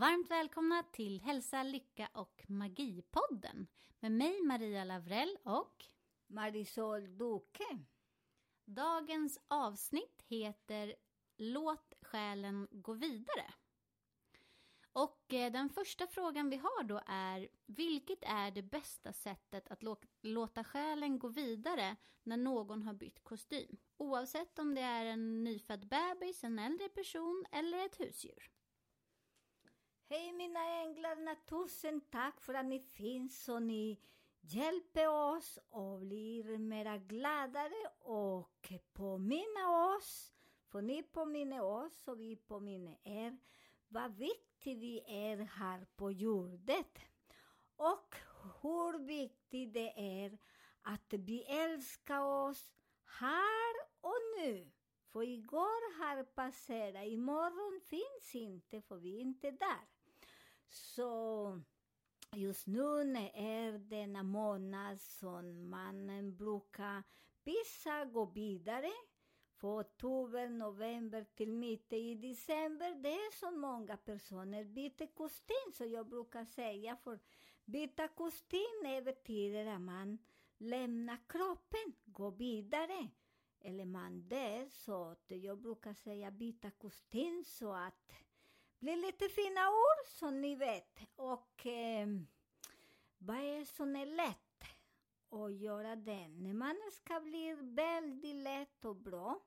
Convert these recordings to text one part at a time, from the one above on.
Varmt välkomna till Hälsa, Lycka och Magipodden med mig Maria Lavrell och Marisol Duque. dagens avsnitt heter Låt själen gå vidare. Och eh, den första frågan vi har då är Vilket är det bästa sättet att lå- låta själen gå vidare när någon har bytt kostym? Oavsett om det är en nyfödd bebis, en äldre person eller ett husdjur. Hej mina änglar, tusen tack för att ni finns och ni hjälper oss och blir mera gladare och påminna oss, för ni påminner oss och vi påminner er, vad viktig vi är här på jorden. Och hur viktigt det är att vi älskar oss här och nu. För igår har passerat, imorgon finns inte för vi är inte där. Så just nu är denna månad som man brukar pissa, gå vidare. För oktober, november till mitten i december, det är så många personer byter kostym. Så jag brukar säga för byta kostym betyder att man lämnar kroppen, går vidare. Eller man dör, så att jag brukar säga byta kostym så att blir lite fina ord som ni vet. Och eh, vad är som är lätt att göra det? När man ska bli väldigt lätt och bra.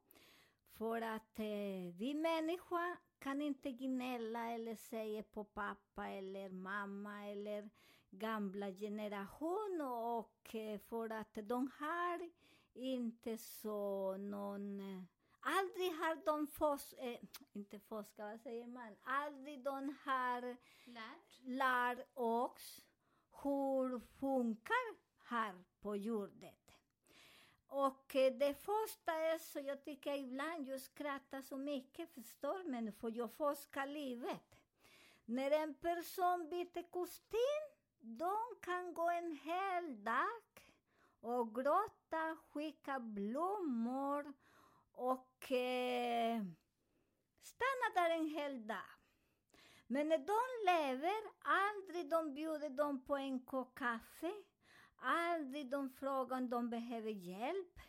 För att eh, vi människor kan inte gnälla eller säga på pappa eller mamma eller gamla generation och eh, för att de har inte så någon eh, Aldrig har de fors, eh, inte forskat, vad säger man? Aldrig de har Lärt. lärt oss hur funkar här på jorden. Och eh, det första är så jag tycker ibland jag skrattar så mycket, förstår men för jag forskar livet. När en person byter kostym, de kan gå en hel dag och gråta, skicka blommor och eh, stanna där en hel dag. Men när de lever, aldrig de bjuder dem på en kopp kaffe, aldrig de frågar om de behöver hjälp,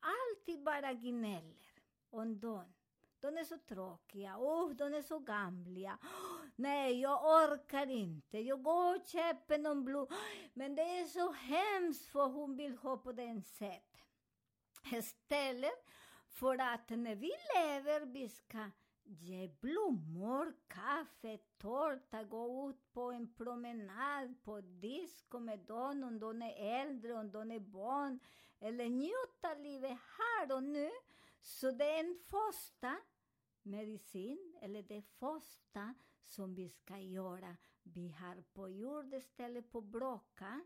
alltid bara gnäller om dem. De är så tråkiga, oh, de är så gamla. Oh, nej, jag orkar inte. Jag går och köper någon blom. Men det är så hemskt för hon vill ha på den sätt. Istället för att när vi lever, vi ska ge blommor, kaffe, tårta, gå ut på en promenad, på disco med dem om de är äldre, om de är barn, eller njuta livet här och nu. Så det är en första medicin, eller det första som vi ska göra. Vi har på jord istället på bråka,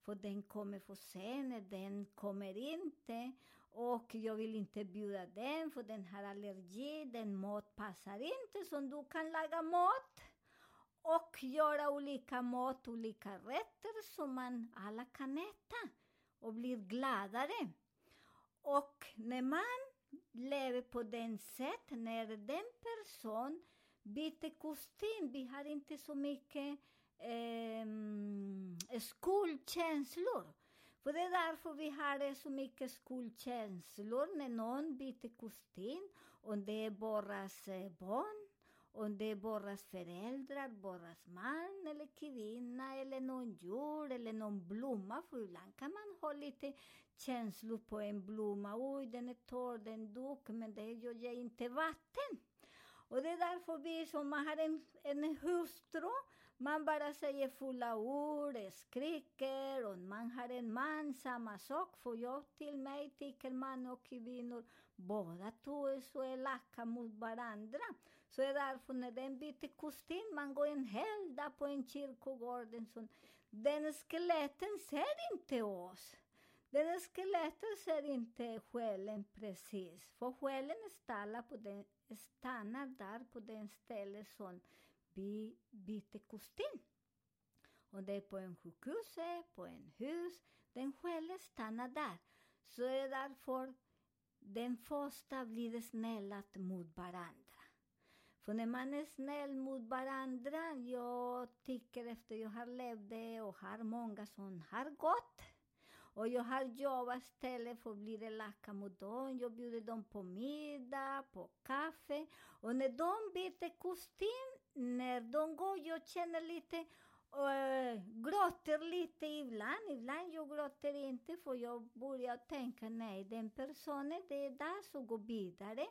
för den kommer för sent, den kommer inte. Och jag vill inte bjuda den för den har allergi, den mat passar inte så du kan laga mat och göra olika mat, olika rätter som man alla kan äta och blir gladare. Och när man lever på den sätt, när den person byter kostym, vi har inte så mycket eh, skuldkänslor. För det är därför vi har så mycket skuldkänslor när någon byter kostym. Om det är borras eh, barn, om det är borras föräldrar, borras man eller kvinna eller någon djur eller någon blomma. För ibland kan man ha lite känslor på en blomma. Oj, den är torr, den dog, men det jag inte vatten. Och det är därför vi som man har en, en hustru, man bara säger fulla ord, skriker, och man har en man, samma sak. För jag till mig tycker man och kvinnor, båda två är så elaka mot varandra. Så det är därför när den byter kostym, man går en hel dag på en kyrkogård, den skeletten ser inte oss. Den skeletten ser inte själen precis, för själen stannar, på den, stannar där på den stället som vi byter kostym. Och det är på en sjukhus, på en hus, den själen stannar där. Så det är därför den första blir snäll mot varandra. För när man är snäll mot varandra, jag tycker efter jag har levt det och har många som har gått, och jag har jobbat istället för att bli elaka mot dem. Jag bjuder dem på middag, på kaffe. Och när de byter kostym, när de går, jag känner lite, äh, gråter lite ibland. Ibland jag gråter inte för jag börjar tänka, nej, den personen, det är dags att gå vidare.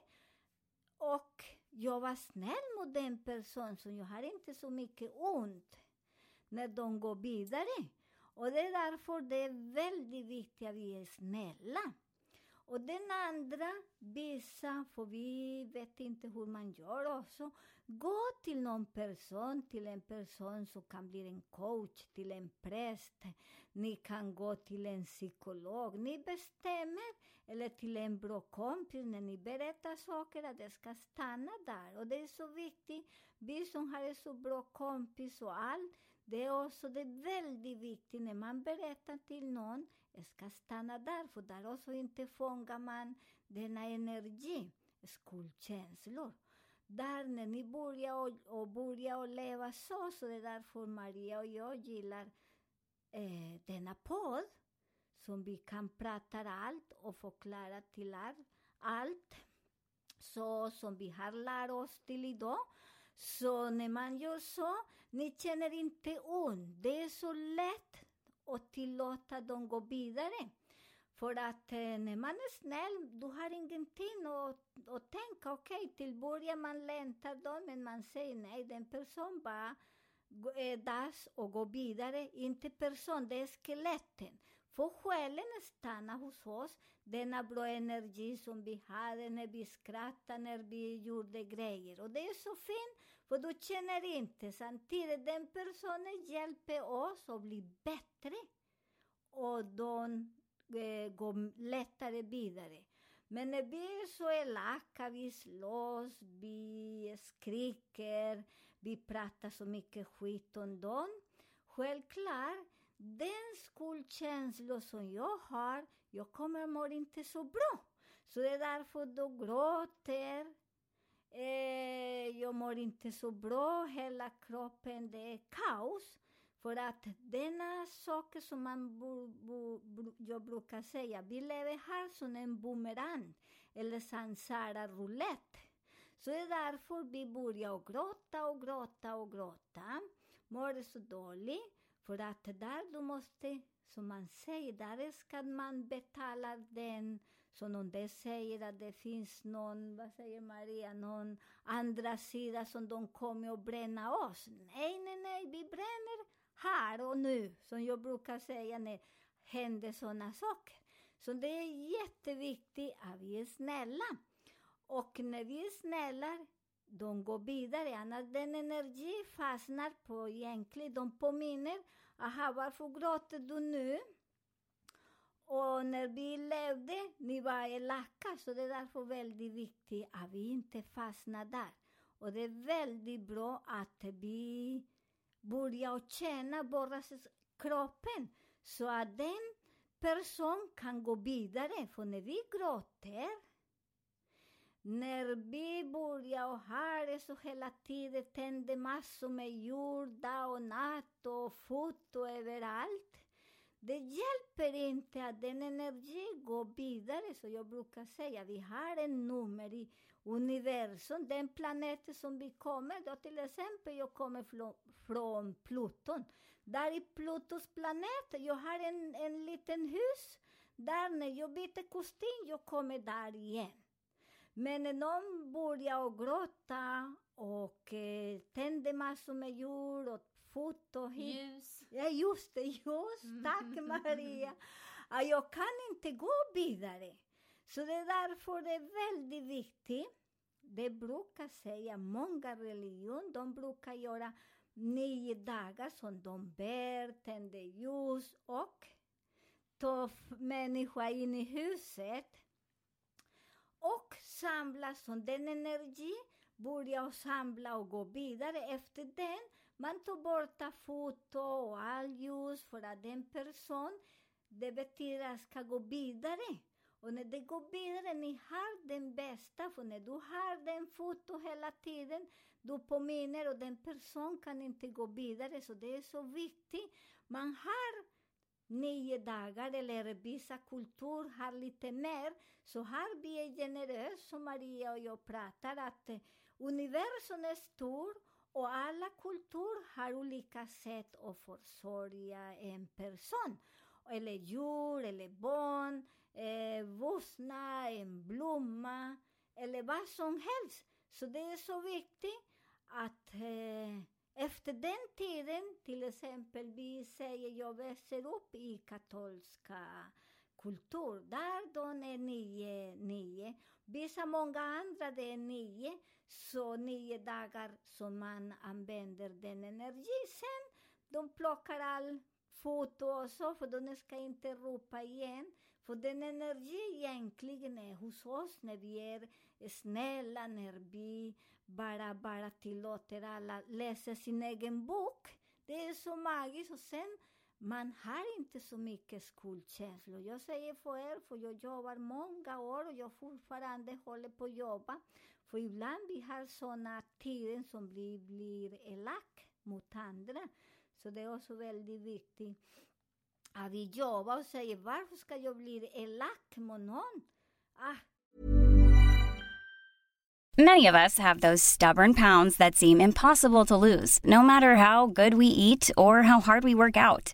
Och jag var snäll mot den personen, så jag har inte så mycket ont när de går vidare. Och det är därför det är väldigt viktigt att vi är snälla. Och den andra, vissa, för vi vet inte hur man gör också, gå till någon person, till en person som kan bli en coach, till en präst. Ni kan gå till en psykolog. Ni bestämmer, eller till en bra kompis, när ni berättar saker, att det ska stanna där. Och det är så viktigt, vi som har en så bra kompis och allt, det är också det är väldigt viktigt när man berättar till någon, ska stanna där, för där också inte fångar man denna energi, skuldkänslor. Där när ni börjar och, och, börjar och leva så, så det är därför Maria och jag gillar eh, denna podd, som vi kan prata allt och förklara till allt, så som vi har lärt oss till idag. Så när man gör så, ni känner inte ont. Det är så lätt och tillåta dem gå vidare. För att eh, när man är snäll, du har ingenting att, att tänka. Okej, okay, till början man längtar dem, men man säger nej, den person bara eh, dass och gå vidare. Inte person, det är skeletten. För själen stannar hos oss, denna bra energi som vi hade när vi skrattade, när vi gjorde grejer. Och det är så fint, för du känner inte samtidigt, den personen hjälper oss att bli bättre. Och de eh, går lättare vidare. Men när vi är så elaka, vi slåss, vi skriker, vi pratar så mycket skit om dem. Självklart, den skuldkänsla som jag har, jag kommer må inte så bra. Så det är därför du gråter. Eh, jag mår inte så bra, hela kroppen, det är kaos. För att denna saker som man bo, bo, bo, jag brukar säga, vi lever här som en boomerang eller sansara roulette. Så det är därför vi börjar gråta och gråta och gråta. Mår så dåligt. För att där du måste, som man säger, där ska man betala den. Så om de säger att det finns någon, vad säger Maria, någon andra sida som de kommer att bränna oss. Nej, nej, nej, vi bränner här och nu, som jag brukar säga när händer sådana saker. Så det är jätteviktigt att vi är snälla. Och när vi är snälla, de går vidare. Annars den energi fastnar på egentligen, de påminner, aha, varför gråter du nu? Och när vi levde, ni var elaka, så det är därför väldigt viktigt att vi inte fastnar där. Och det är väldigt bra att vi börjar känna bara kroppen, så att den person kan gå vidare. För när vi gråter, när vi börjar och har det så hela tiden, tänder massor med jord dag och natt och foto överallt. Det hjälper inte att den energi går vidare, så jag brukar säga, vi har en nummer i universum, den planeten som vi kommer, då till exempel jag kommer från Pluton. Där i Plutos planet, jag har en, en liten hus, där när jag byter kostym, jag kommer där igen. Men när någon börjar gråta och eh, tänder massor med ljus och foto. Ljus. Ja, just det, just. Tack Maria. Ja, jag kan inte gå vidare. Så det är därför det är väldigt viktigt. Det brukar säga, många religioner, de brukar göra nio dagar som de ber, tänder ljus och tar människa in i huset och samla som den energi, börja samla och gå vidare. Efter den, man tar bort foto och all ljus för att den person, det betyder att ska gå vidare. Och när det går vidare, ni har den bästa, för när du har den foto hela tiden, du påminner och den person kan inte gå vidare, så det är så viktigt. Man har nio dagar, eller vissa kultur har lite mer, så här vi är generösa, som Maria och jag pratar, att universum är stor och alla kulturer har olika sätt att försörja en person. Eller djur, eller barn, eh, vuxna, en blomma, eller vad som helst. Så det är så viktigt att eh, efter den tiden, till exempel, vi säger jag växer upp i katolska kultur, där de är nio, nio. Vissa många andra det är nio, så nio dagar som man använder den energi. Sen de plockar all foto och så, för de ska inte ropa igen. För den energi egentligen är hos oss när vi är snälla, när vi bara, bara tillåter alla läsa sin egen bok. Det är så magiskt. Och sen, man har inte så mycket skuldkänslor. Jag säger för er, för jag jobbar många år och jag fortfarande håller på att jobba. För ibland vi har sådana tider som blir elak mot andra. Så det är också väldigt viktigt att vi jobbar och säger varför ska jag bli elak mot någon? Ah, Many of us have those stubborn pounds that seem impossible to lose, no matter how good we eat or how hard we work out.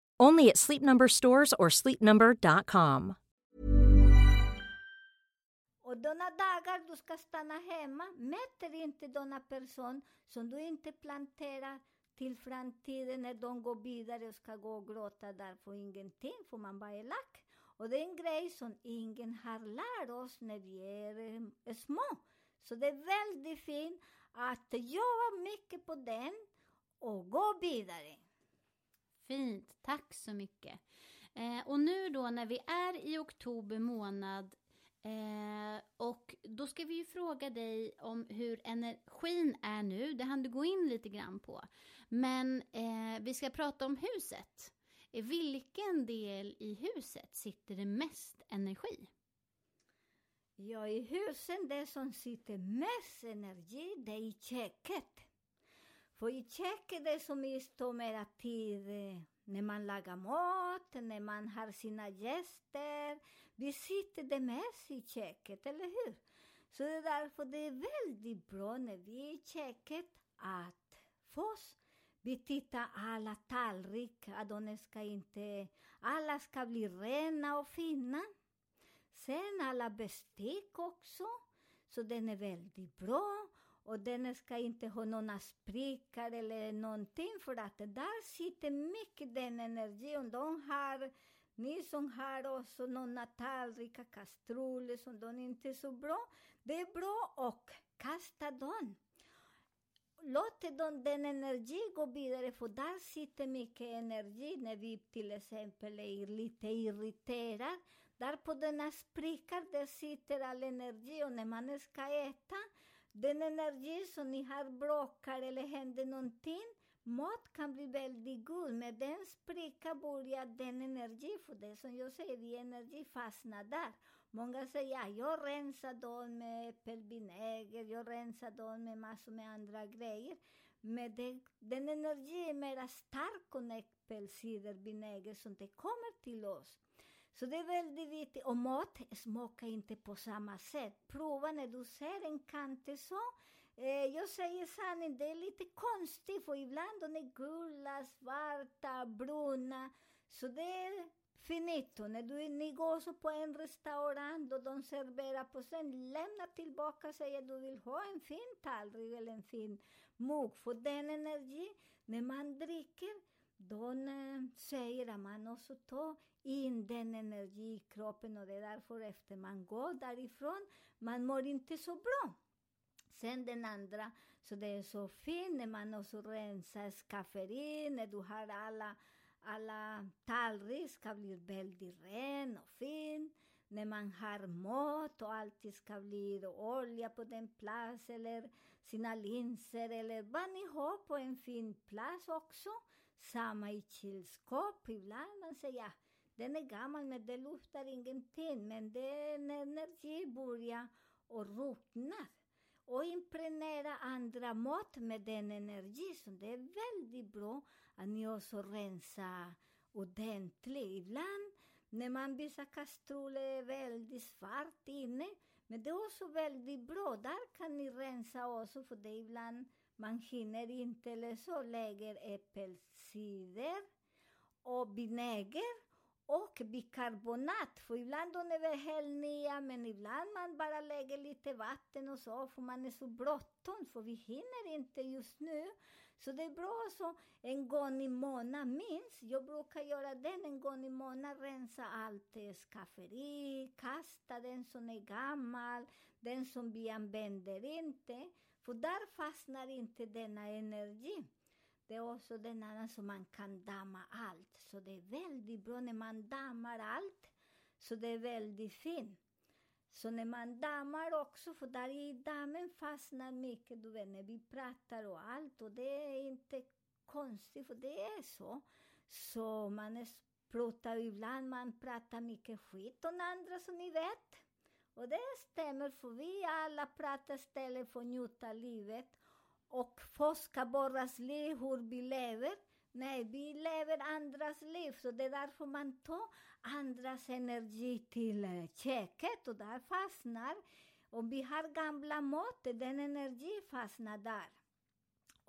Only at Sleep Number stores or sleepnumber.com. Och denna dagar du ska stanna hemma, möter inte denna person som du inte planterar till framtiden när de går vidare och ska gå och gråta där för ingenting, för man bara elak. Och det är en grej som ingen har lärt oss när vi är eh, små. Så det är väldigt fint att jobba mycket på den och gå vidare. Fint, tack så mycket. Eh, och nu då när vi är i oktober månad eh, och då ska vi ju fråga dig om hur energin är nu. Det hann du gå in lite grann på. Men eh, vi ska prata om huset. I vilken del i huset sitter det mest energi? Ja, i husen, det som sitter mest energi, det är i köket. För i köket, det som vi står mera tid när man lagar mat, när man har sina gäster. Vi sitter det mest i köket, eller hur? Så det är därför det är väldigt bra när vi är i köket att först vi tittar alla tallrikar, att de ska inte, alla ska bli rena och fina. Sen alla bestick också, så den är väldigt bra. Och den ska inte ha några sprickor eller någonting för att där sitter mycket den energin. De har Ni som har också några tallrikar, kastruller som de inte är så bra, det är bra och kasta dem. Låt dem den energi gå vidare, för där sitter mycket energi när vi till exempel är lite irriterade. Där på denna sprickar, där sitter all energi och när man ska äta, den energi som ni har bråkar eller händer någonting, mat kan bli väldigt god, men den sprickan börjar den energi, för det som jag säger, vi energi fastnar där. Många säger, ja, jag rensar dem med äppelvinäger, jag rensar dem med massor med andra grejer. Men det, den energi är mer stark än äppelcidervinäger som det kommer till oss. Så det är väldigt viktigt. Och mat smakar inte på samma sätt. Prova när du ser en kante så. Eh, jag säger sanningen, det är lite konstigt för ibland de är gula, svarta, bruna. Så det är finito. När du, ni går så på en restaurang och de serverar på sen, lämna tillbaka säger du vill ha en fin tallrik eller en fin mugg. För den energi, när man dricker, de eh, säger att man också tar in den energi i kroppen och det är därför efter man går därifrån, man mår inte så bra. Sen den andra, så det är så fint när man också rensar skafferiet, när du har alla, alla tallrikar ska bli väldigt ren och fin. När man har mat och alltid ska bli olja på den plats eller sina linser eller vad ni har på en fin plats också. Samma i kylskåp. Ibland man säger den är gammal men det luktar ingenting. Men den energi börjar och ruttnar. Och impregnera andra mat med den energi. Så det är väldigt bra att ni också rensar ordentligt. Ibland när man visar kastruller är väldigt svart inne. Men det är också väldigt bra. Där kan ni rensa också för det är ibland man hinner inte eller så. Lägger äppelcider och vinäger och bikarbonat. För ibland de är helt nya, men ibland man bara lägger lite vatten och så, för man är så bråttom, för vi hinner inte just nu. Så det är bra så en gång i månaden, minst. Jag brukar göra den en gång i månaden, rensa allt skafferi, kasta den som är gammal, den som vi använder inte. För där fastnar inte denna energi. Det är också den annan som man kan damma allt. Så det är väldigt bra när man dammar allt. Så det är väldigt fint. Så när man dammar också, för där i dammen fastnar mycket, du vet, när vi pratar och allt. Och det är inte konstigt, för det är så. Så man pratar ibland, man pratar mycket skit om andra, som ni vet. Och det stämmer, för vi alla pratar istället för att njuta livet och forska våras liv, hur vi lever. Nej, vi lever andras liv, så det är därför man tar andras energi till eh, käket och där fastnar. Om vi har gamla mat, den energi fastnar där.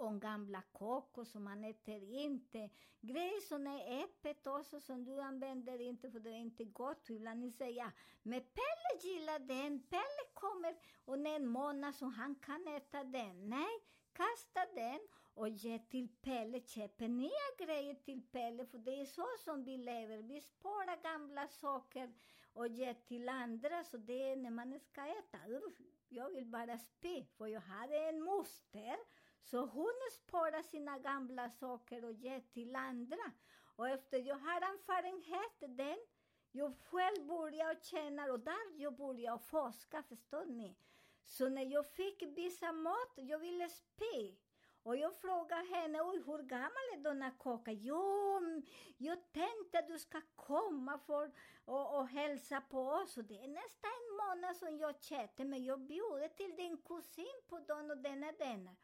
Om gamla kakor som man äter inte. Grejer som är öppet också som du använder inte för det är inte gott. Ibland ni säger men Pelle gillar den, Pelle kommer och en månad så han kan äta den. Nej, Kasta den och ge till Pelle, köp nya grejer till Pelle, för det är så som vi lever. Vi sparar gamla saker och ger till andra, så det är när man ska äta. Jag vill bara spy, för jag hade en moster, så hon sparar sina gamla saker och ger till andra. Och efter jag har erfarenhet den, jag själv börjar känna, och där jag börjar forska, förstår ni? Så när jag fick visa mat, jag ville spy. Och jag frågade henne, Oj, hur gammal är denna kocka? Jo, jag tänkte att du ska komma för och, och hälsa på oss. Och det är nästan en månad som jag chattade, men jag bjuder till din kusin på den och denna denna.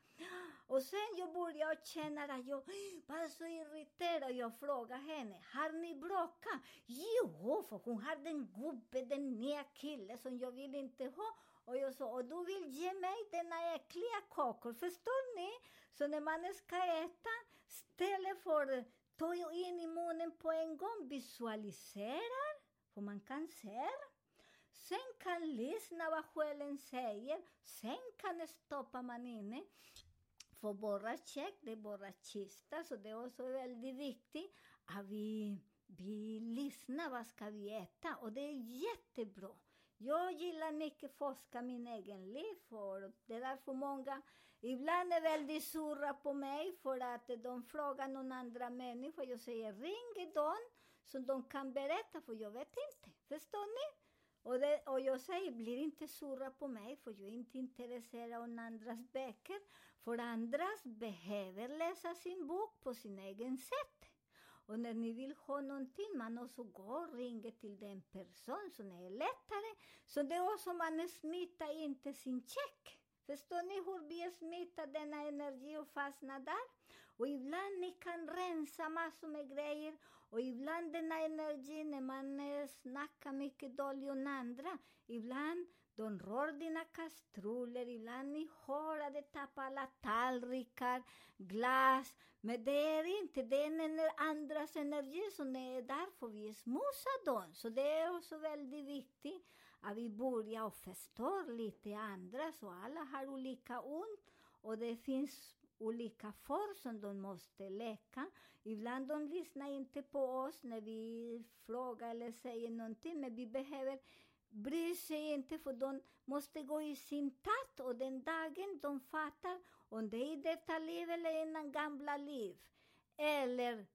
Och sen jag började känna att jag var så irriterad. Jag frågade henne, har ni bråkat? Jo, för hon har den gubbe, den nya killen som jag vill inte ha. Och jag sa, och du vill ge mig denna äckliga kakor, förstår ni? Så när man ska äta, istället för att ta in i munnen på en gång, visualiserar, för man kan se. Sen kan lyssna vad själen säger, sen kan stoppa man inne. För våra käk, det är våra kista, så det är också väldigt viktigt att vi vi lyssnar, vad ska vi äta? Och det är jättebra. Jag gillar mycket forska min egen liv, för det är därför många ibland är väldigt sura på mig för att de frågar någon andra människa. Jag säger ring dem så de kan berätta, för jag vet inte. Förstår ni? Och, det, och jag säger, blir inte sura på mig, för jag är inte intresserad av andras böcker. För andras behöver läsa sin bok på sin egen sätt. Och när ni vill ha någonting, man också går och ringer till den person som är lättare. Så det är också man smittar inte sin check. Förstår ni hur vi smittar denna energi och fastnar där? Och ibland ni kan rensa massor med grejer och ibland denna energi när man eh, snackar mycket dåligt om andra, ibland de rör dina kastruller, ibland ni hör att de tappar alla tallrikar, glas. Men det är inte, det är andras energi som är därför vi smutsar dem. Så det är också väldigt viktigt att vi börjar förstå lite andra, så alla har olika ont och det finns olika får som de måste läka. Ibland de lyssnar inte på oss när vi frågar eller säger någonting, men vi behöver bryr sig inte för de måste gå i sin takt och den dagen de fattar om det är i detta liv eller i en gamla liv. Eller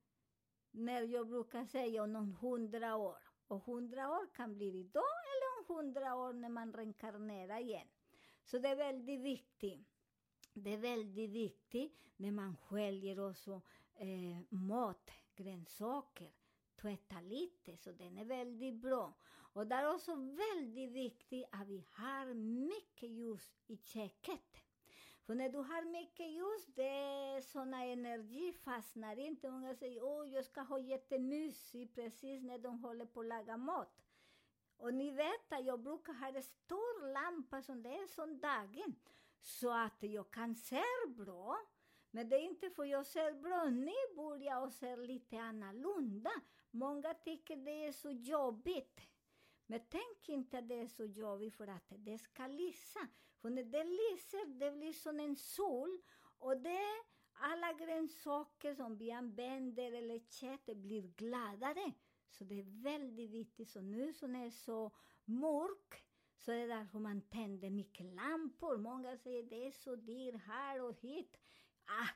när jag brukar säga om hundra år. Och hundra år kan bli idag eller om hundra år när man reinkarnerar igen. Så det är väldigt viktigt. Det är väldigt viktigt när man sköljer också eh, mat, grönsaker, tvätta lite, så den är väldigt bra. Och det är också väldigt viktigt att vi har mycket ljus i köket. För när du har mycket ljus, det är såna energi fastnar inte. Många säger åh, jag ska ha jättemysigt precis när de håller på att laga mat. Och ni vet att jag brukar ha en stor lampa som det är som dagen, så att jag kan se bra. Men det är inte för jag ser bra, ni börjar och ser lite annorlunda. Många tycker det är så jobbigt. Men tänk inte att det är så jobbigt för att det ska lysa. För när det lyser, det blir som en sol. Och det alla grönsaker som vi använder eller kött blir gladare. Så det är väldigt viktigt. Så nu som det är så mörkt, så är det därför man tänder mycket lampor. Många säger det är så dyrt här och hit. Ah,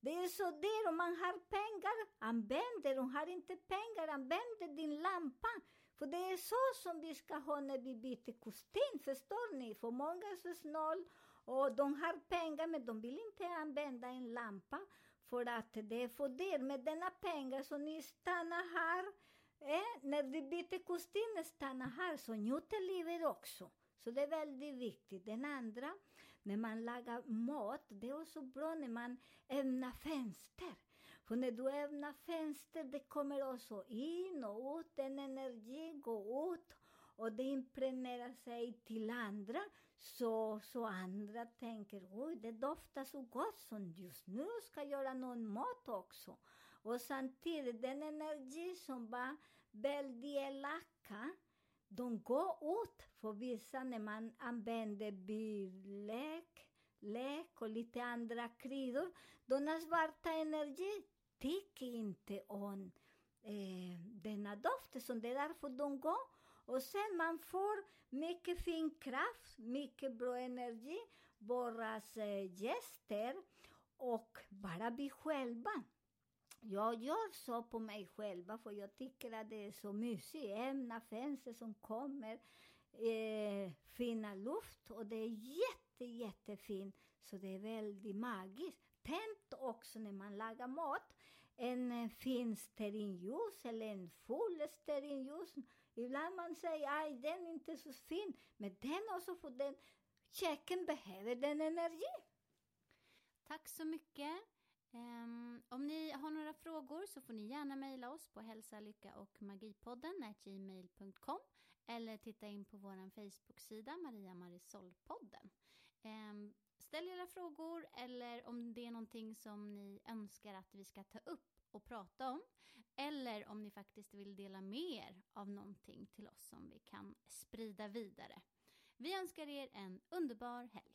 det är så dyrt om man har pengar, använd det. Om har inte pengar, använd din lampa. För det är så som vi ska ha när vi byter kostym, förstår ni? För många är så snål och de har pengar men de vill inte använda en lampa för att det är för dyrt. Med denna pengar så ni stannar här, eh, när vi byter kostym, stannar här, så njuter livet också. Så det är väldigt viktigt. Den andra, när man lagar mat, det är också bra när man öppnar fönster. För när du öppnar fönster, det kommer också in och ut, en energi går ut och det impregnerar sig till andra. Så, så andra tänker, oj, det doftar så gott som just nu ska jag göra någon mat också. Och samtidigt, den energi som var väldigt elaka, de går ut för vissa när man använder bylek, lek och lite andra kryddor. Denna svarta energi tycker inte om eh, denna doft, så det är därför de går. Och sen man får mycket fin kraft, mycket bra energi, våra eh, gäster och bara vi själva. Jag gör så på mig själva för jag tycker att det är så mysigt. Öppna fönster som kommer, eh, fina luft och det är jätte, jättefint. Så det är väldigt magiskt. Tänt också när man lagar mat en fin stearinljus eller en full stearinljus. Ibland man säger att den är inte så fin, men den också för den checken behöver den energi. Tack så mycket. Um, om ni har några frågor så får ni gärna mejla oss på hälsa, lycka och magipodden gmail.com eller titta in på vår Facebook-sida Maria Marisol-podden. Um, ställ era frågor eller om det är någonting som ni önskar att vi ska ta upp och prata om. Eller om ni faktiskt vill dela med er av någonting till oss som vi kan sprida vidare. Vi önskar er en underbar helg.